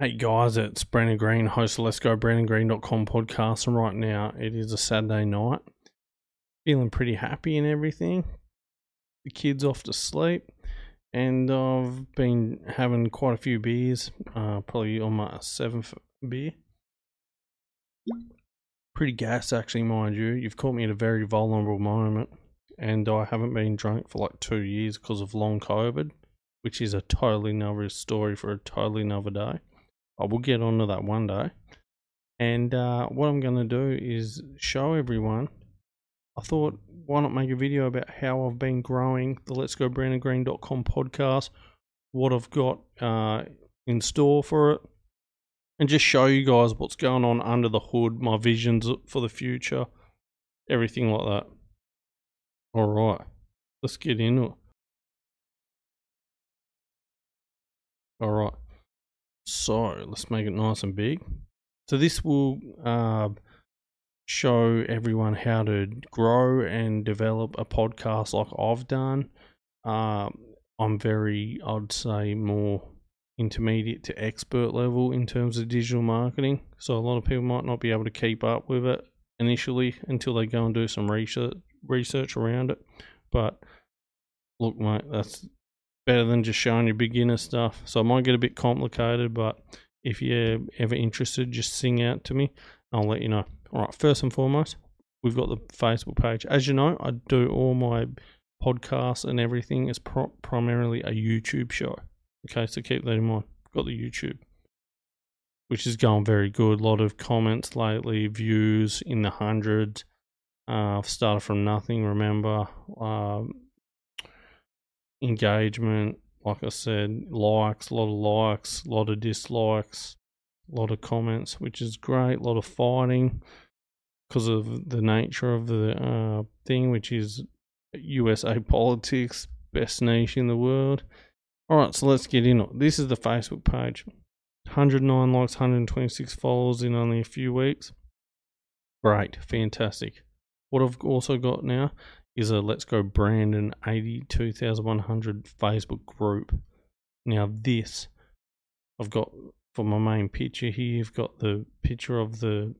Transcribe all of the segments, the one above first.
Hey guys, it's Brandon Green, host of Let's Go BrandonGreen.com podcast. And right now it is a Saturday night. Feeling pretty happy and everything. The kids off to sleep. And I've been having quite a few beers, uh, probably on my seventh beer. Pretty gas, actually, mind you. You've caught me at a very vulnerable moment. And I haven't been drunk for like two years because of long COVID, which is a totally another story for a totally another day. I will get onto that one day. And uh, what I'm going to do is show everyone. I thought, why not make a video about how I've been growing the Let's Go BrandonGreen.com podcast, what I've got uh, in store for it, and just show you guys what's going on under the hood, my visions for the future, everything like that. All right, let's get into it. All right. So let's make it nice and big. So this will uh, show everyone how to grow and develop a podcast like I've done. Uh, I'm very, I'd say, more intermediate to expert level in terms of digital marketing. So a lot of people might not be able to keep up with it initially until they go and do some research research around it. But look, mate, that's better than just showing you beginner stuff. So it might get a bit complicated, but if you're ever interested, just sing out to me. I'll let you know. All right, first and foremost, we've got the Facebook page. As you know, I do all my podcasts and everything is pro- primarily a YouTube show. Okay, so keep that in mind. Got the YouTube, which is going very good. A lot of comments lately, views in the hundreds. Uh, I've started from nothing, remember. Um, engagement, like I said, likes, a lot of likes, a lot of dislikes, a lot of comments, which is great, a lot of fighting because of the nature of the uh, thing, which is USA politics, best nation in the world. All right, so let's get in. This is the Facebook page. 109 likes, 126 followers in only a few weeks. Great, fantastic. What I've also got now is a Let's Go Brandon 82,100 Facebook group. Now, this I've got for my main picture here, you've got the picture of the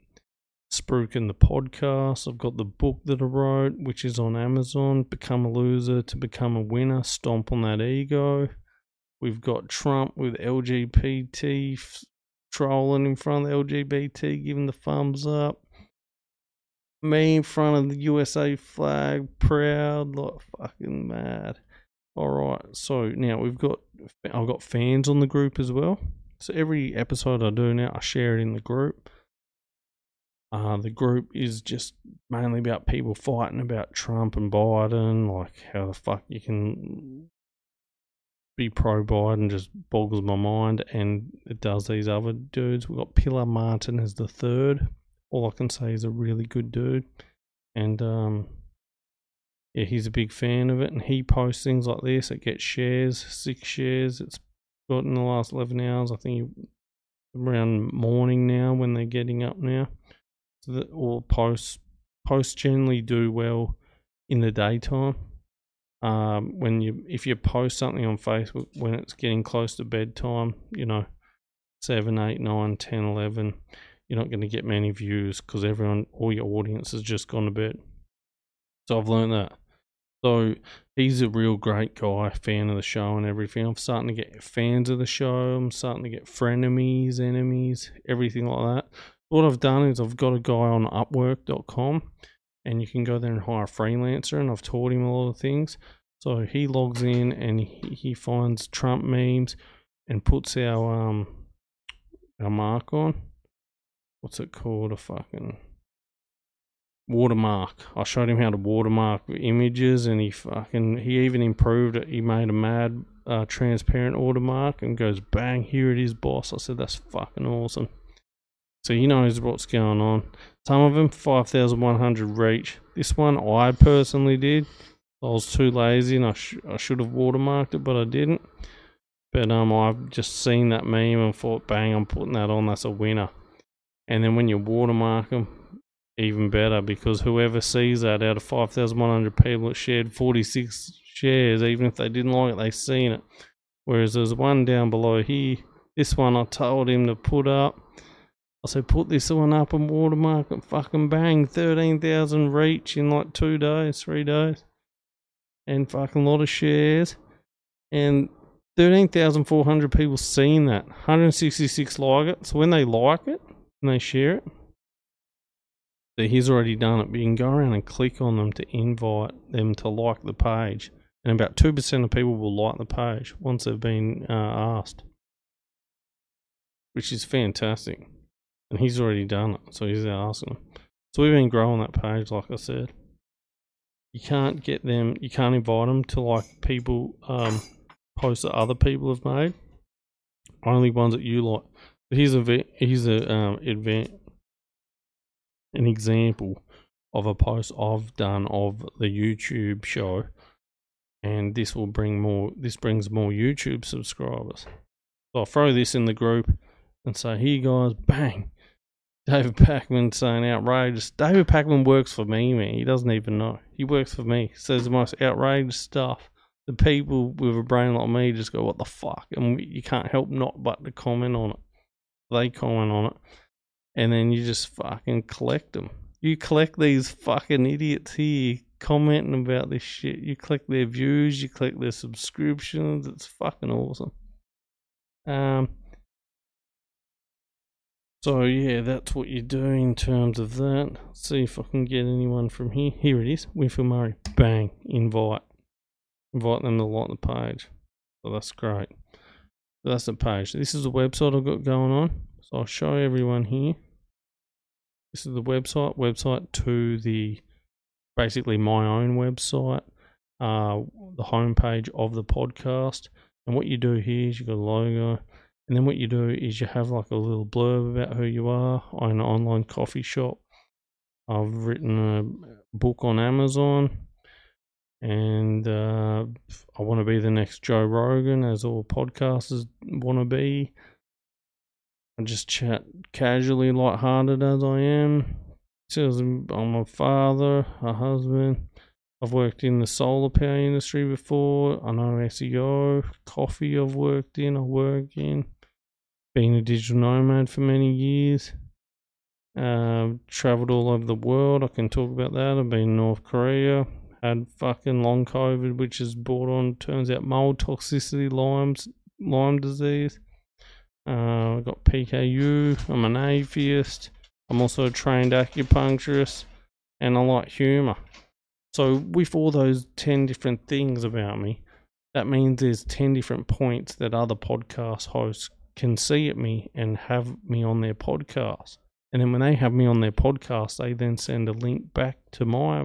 Spruik and the podcast. I've got the book that I wrote, which is on Amazon Become a Loser to Become a Winner, Stomp on That Ego. We've got Trump with LGBT trolling in front of the LGBT, giving the thumbs up me in front of the USA flag, proud, like fucking mad. All right, so now we've got I've got fans on the group as well. So every episode I do now, I share it in the group. Uh, the group is just mainly about people fighting about Trump and Biden, like how the fuck you can be pro Biden just boggles my mind, and it does these other dudes. We've got Pillar Martin as the third all I can say is a really good dude, and um, yeah, he's a big fan of it, and he posts things like this. It gets shares, six shares. It's got in the last eleven hours. I think around morning now when they're getting up now. So that all posts posts generally do well in the daytime. Um, when you if you post something on Facebook when it's getting close to bedtime, you know, seven, eight, nine, ten, eleven you're not going to get many views because everyone, all your audience has just gone to bed. So I've learned that. So he's a real great guy, fan of the show and everything. I'm starting to get fans of the show. I'm starting to get frenemies, enemies, everything like that. What I've done is I've got a guy on Upwork.com, and you can go there and hire a freelancer. And I've taught him a lot of things. So he logs in and he, finds Trump memes and puts our um our mark on what's it called? A fucking watermark. I showed him how to watermark images, and he fucking he even improved it. He made a mad uh, transparent watermark and goes bang, here it is, boss. I said that's fucking awesome. So he knows what's going on. Some of them five thousand one hundred reach. This one I personally did. I was too lazy and I sh- I should have watermarked it, but I didn't. But um, I've just seen that meme and thought, bang, I'm putting that on. That's a winner. And then when you watermark them, even better because whoever sees that out of 5,100 people that shared 46 shares, even if they didn't like it, they seen it. Whereas there's one down below here, This one I told him to put up. I said, put this one up and watermark it. Fucking bang, 13,000 reach in like two days, three days. And fucking lot of shares. And 13,400 people seen that. 166 like it. So when they like it and they share it, so he's already done it. But you can go around and click on them to invite them to like the page. And about 2% of people will like the page once they've been uh, asked, which is fantastic. And he's already done it. So he's asking them. So we've been growing that page, like I said. You can't get them, you can't invite them to like people. Um, posts that other people have made. Only ones that you like. Here's a here's a um event an example of a post I've done of the YouTube show, and this will bring more. This brings more YouTube subscribers. So I'll throw this in the group and say, "Here, guys, bang." David Pakman saying outrageous. David Pakman works for me, man. He doesn't even know. He works for me. Says the most outrageous stuff the people with a brain like me just go, "What the fuck?" and you can't help not but to comment on it. They comment on it, and then you just fucking collect them. You collect these fucking idiots here commenting about this shit. You collect their views, you collect their subscriptions. It's fucking awesome. Um. So yeah, that's what you do in terms of that. Let's see if I can get anyone from here. Here it is. Winfield Murray. Bang. Invite invite them to like the page. So that's great. That's the page. This is the website I've got going on. So I'll show everyone here. This is the website, website to the basically my own website, uh, the homepage of the podcast. And what you do here is you've got a logo, and then what you do is you have like a little blurb about who you are. I'm an online coffee shop. I've written a book on Amazon and uh, I want to be the next Joe Rogan, as all podcasters want to be. I just chat casually, light-hearted as I am. I'm a father, a husband. I've worked in the solar power industry before. I know SEO, coffee. I've worked in. I work in. Been a digital nomad for many years. Uh, traveled all over the world. I can talk about that. I've been in North Korea, had fucking long COVID, which is brought on, turns out, mold toxicity, Lyme's, Lyme disease. Uh, I got PKU. I'm an atheist. I'm also a trained acupuncturist, and I like humor. So, with all those 10 different things about me, that means there's 10 different points that other podcast hosts can see at me and have me on their podcast. And then when they have me on their podcast, they then send a link back to my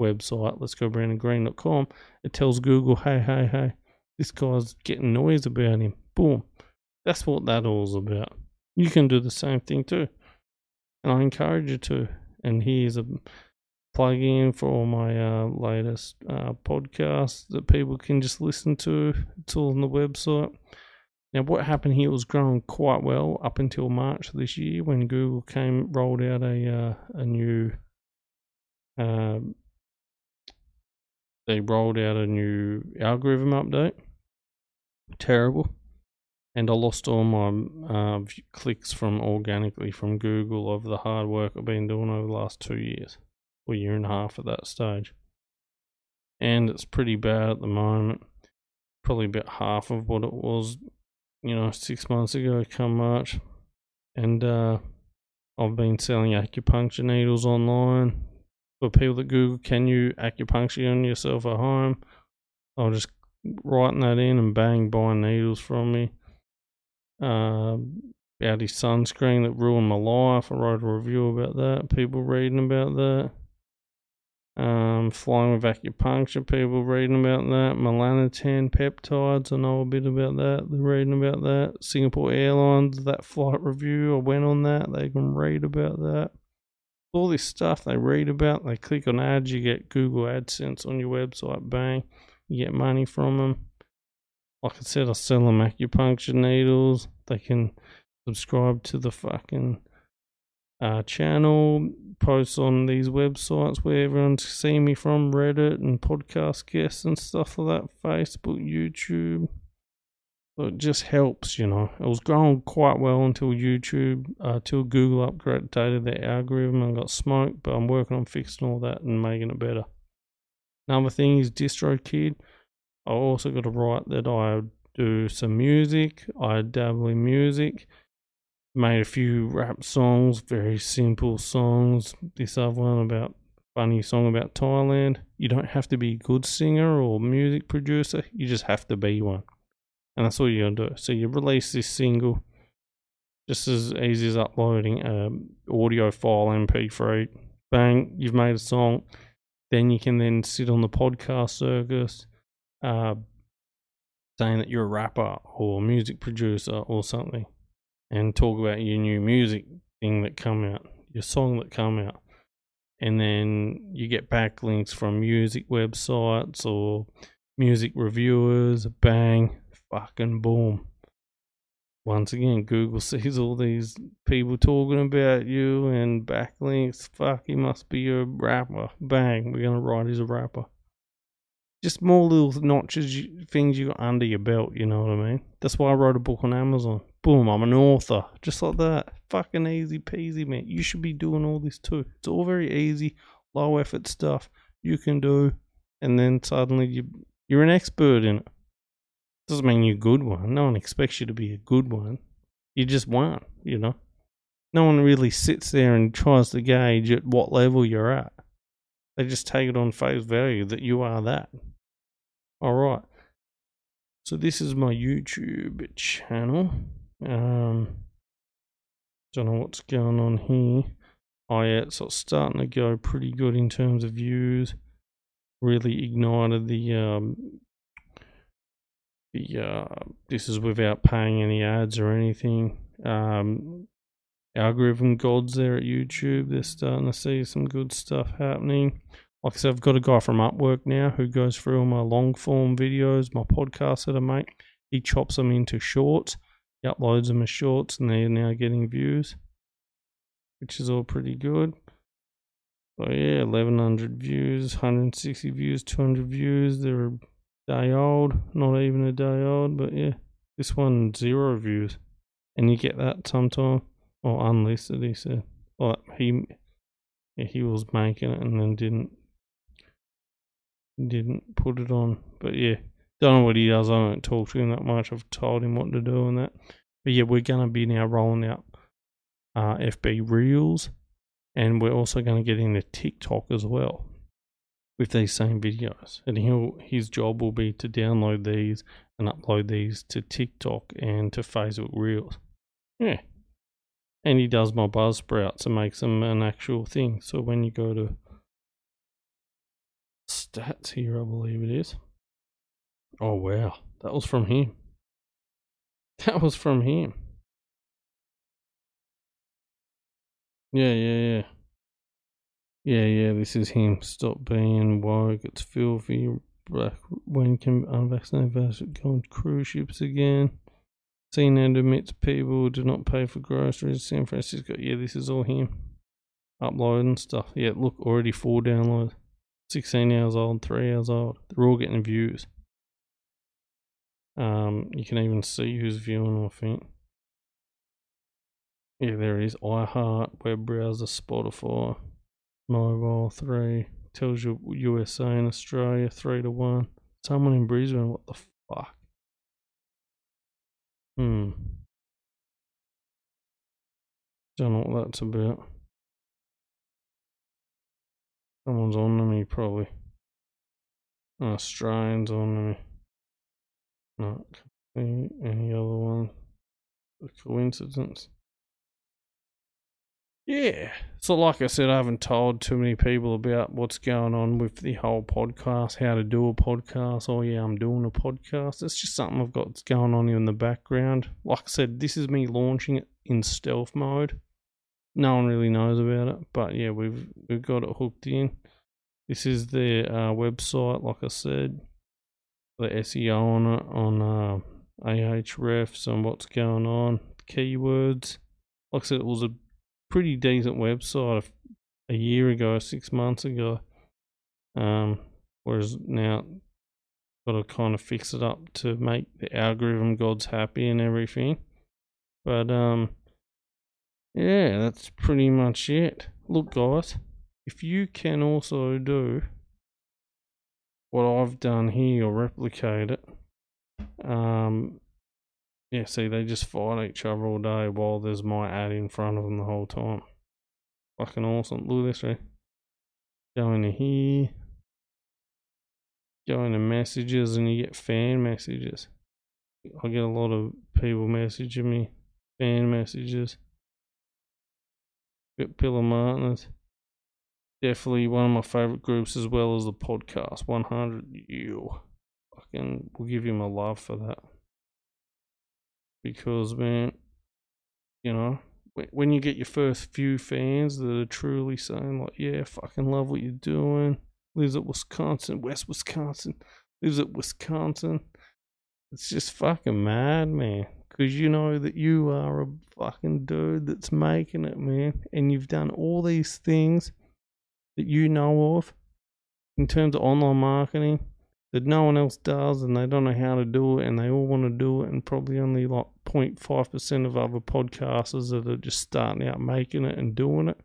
website, let's go brandongreen.com, it tells Google, hey, hey, hey, this guy's getting noise about him. Boom. That's what that all's about. You can do the same thing too. And I encourage you to. And here's a plug in for all my uh, latest uh, podcasts that people can just listen to. It's all on the website. Now, what happened here was growing quite well up until March this year when Google came rolled out a uh, a new uh, they rolled out a new algorithm update. Terrible. And I lost all my uh, clicks from organically from Google of the hard work I've been doing over the last two years, or year and a half at that stage. And it's pretty bad at the moment. Probably about half of what it was, you know, six months ago, come March. And uh, I've been selling acupuncture needles online for people that Google, can you acupuncture on yourself at home? I'll just writing that in and bang, buying needles from me. Uh, about his sunscreen that ruined my life. I wrote a review about that. People reading about that. Um, flying with acupuncture, people reading about that. Melanotan peptides, I know a bit about that. They're reading about that. Singapore Airlines, that flight review, I went on that. They can read about that all this stuff they read about. They click on ads, you get Google AdSense on your website, bang, you get money from them. Like I said, I sell them acupuncture needles. They can subscribe to the fucking uh, channel, post on these websites where everyone's seeing me from Reddit and podcast guests and stuff like that, Facebook, YouTube. It just helps, you know. It was growing quite well until YouTube, uh, until Google upgraded their algorithm and got smoked. But I'm working on fixing all that and making it better. Another thing is DistroKid. I also got to write that I do some music. I dabble in music. Made a few rap songs, very simple songs. This other one about funny song about Thailand. You don't have to be a good singer or music producer. You just have to be one. And that's all you're gonna do. So you release this single just as easy as uploading an audio file MP3. Bang, you've made a song then you can then sit on the podcast circus uh, saying that you're a rapper or a music producer or something and talk about your new music thing that come out, your song that come out. And then you get backlinks from music websites or music reviewers, bang, fucking boom once again, Google sees all these people talking about you and backlinks. Fuck, he must be a rapper. Bang, we're gonna write he's a rapper. Just more little notches, things you got under your belt. You know what I mean? That's why I wrote a book on Amazon. Boom, I'm an author. Just like that. Fucking easy peasy, man. You should be doing all this too. It's all very easy, low effort stuff you can do, and then suddenly you you're an expert in it. Doesn't mean you're a good one. No one expects you to be a good one. You just one, you know. No one really sits there and tries to gauge at what level you're at. They just take it on face value that you are that. All right. So this is my YouTube channel. Um, don't know what's going on here. Oh yeah, so it's starting to go pretty good in terms of views. Really ignited the um, the uh, this is without paying any ads or anything. Um, algorithm gods there at YouTube, they're starting to see some good stuff happening. Like I said, I've got a guy from Upwork now who goes through all my long form videos, my podcasts that I make. He chops them into shorts, he uploads them as shorts, and they're now getting views, which is all pretty good. So yeah, 1100 views, 160 views, 200 views. They're day old, not even a day old, but yeah, this one zero views, and you get that sometime or unlisted. He said, like he, yeah, he was making it and then didn't didn't put it on, but yeah, don't know what he does. I don't talk to him that much. I've told him what to do and that, but yeah, we're gonna be now rolling out uh, FB Reels, and we're also gonna get into TikTok as well with these same videos. And he'll his job will be to download these and upload these to TikTok and to Facebook Reels. Yeah. And he does my Buzzsprouts and makes them an actual thing. So when you go to stats here, I believe it is. Oh wow, that was from him. That was from him. Yeah, yeah, yeah. Yeah, yeah, this is him. Stop being woke. It's filthy. Black when can unvaccinated vessels go on cruise ships again? CNN admits people do not pay for groceries. San Francisco. Yeah, this is all him. Uploading stuff. Yeah, look, already four downloads. 16 hours old, 3 hours old. They're all getting views. Um, you can even see who's viewing, I think. Yeah, there it is. iHeart, web browser, Spotify. Mobile three tells you USA and Australia three to one. Someone in Brisbane, what the fuck? Hmm. Don't know what that's about. Someone's on to me, probably. Australians on to me. Not any other one. A coincidence. Yeah. So, like I said, I haven't told too many people about what's going on with the whole podcast, how to do a podcast. Oh, yeah, I'm doing a podcast. It's just something I've got going on in the background. Like I said, this is me launching it in stealth mode. No one really knows about it, but yeah, we've we've got it hooked in. This is the uh, website, like I said, the SEO on it on uh, Ahrefs and what's going on, keywords. Like I said, it was a pretty decent website a, a year ago, six months ago. Um, whereas now got to kind of fix it up to make the algorithm gods happy and everything. But um, yeah, that's pretty much it. Look, guys, if you can also do what I've done here or replicate it, um, yeah, see, they just fight each other all day while there's my ad in front of them the whole time. Fucking awesome. Look at this, eh? right? Go into here. Go into messages and you get fan messages. I get a lot of people messaging me, fan messages. Get Pillar Martinez. Definitely one of my favorite groups as well as the podcast. 100 you. Fucking, we'll give you my love for that because man, you know, when you get your first few fans that are truly saying like, "Yeah, fucking love what you're doing," lives at Wisconsin, West Wisconsin, lives at Wisconsin. It's just fucking mad, man. Because you know that you are a fucking dude that's making it, man. And you've done all these things that you know of in terms of online marketing that no one else does and they don't know how to do it and they all want to do it and probably only like 0.5% of other podcasters that are just starting out making it and doing it.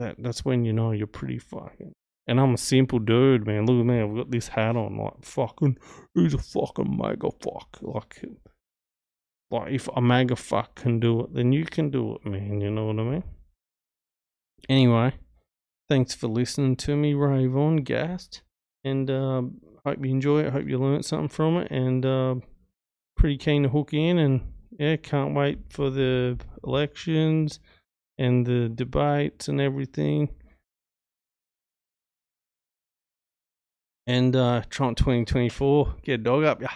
That that's when you know you're pretty fucking and I'm a simple dude man. Look at me I've got this hat on like fucking who's a fucking mega fuck? Like like if a mega fuck can do it then you can do it man you know what I mean? Anyway thanks for listening to me rave on and uh, hope you enjoy it. Hope you learned something from it, and uh, pretty keen to hook in. And yeah, can't wait for the elections and the debates and everything. And uh, Trump 2024, get a dog up, yeah.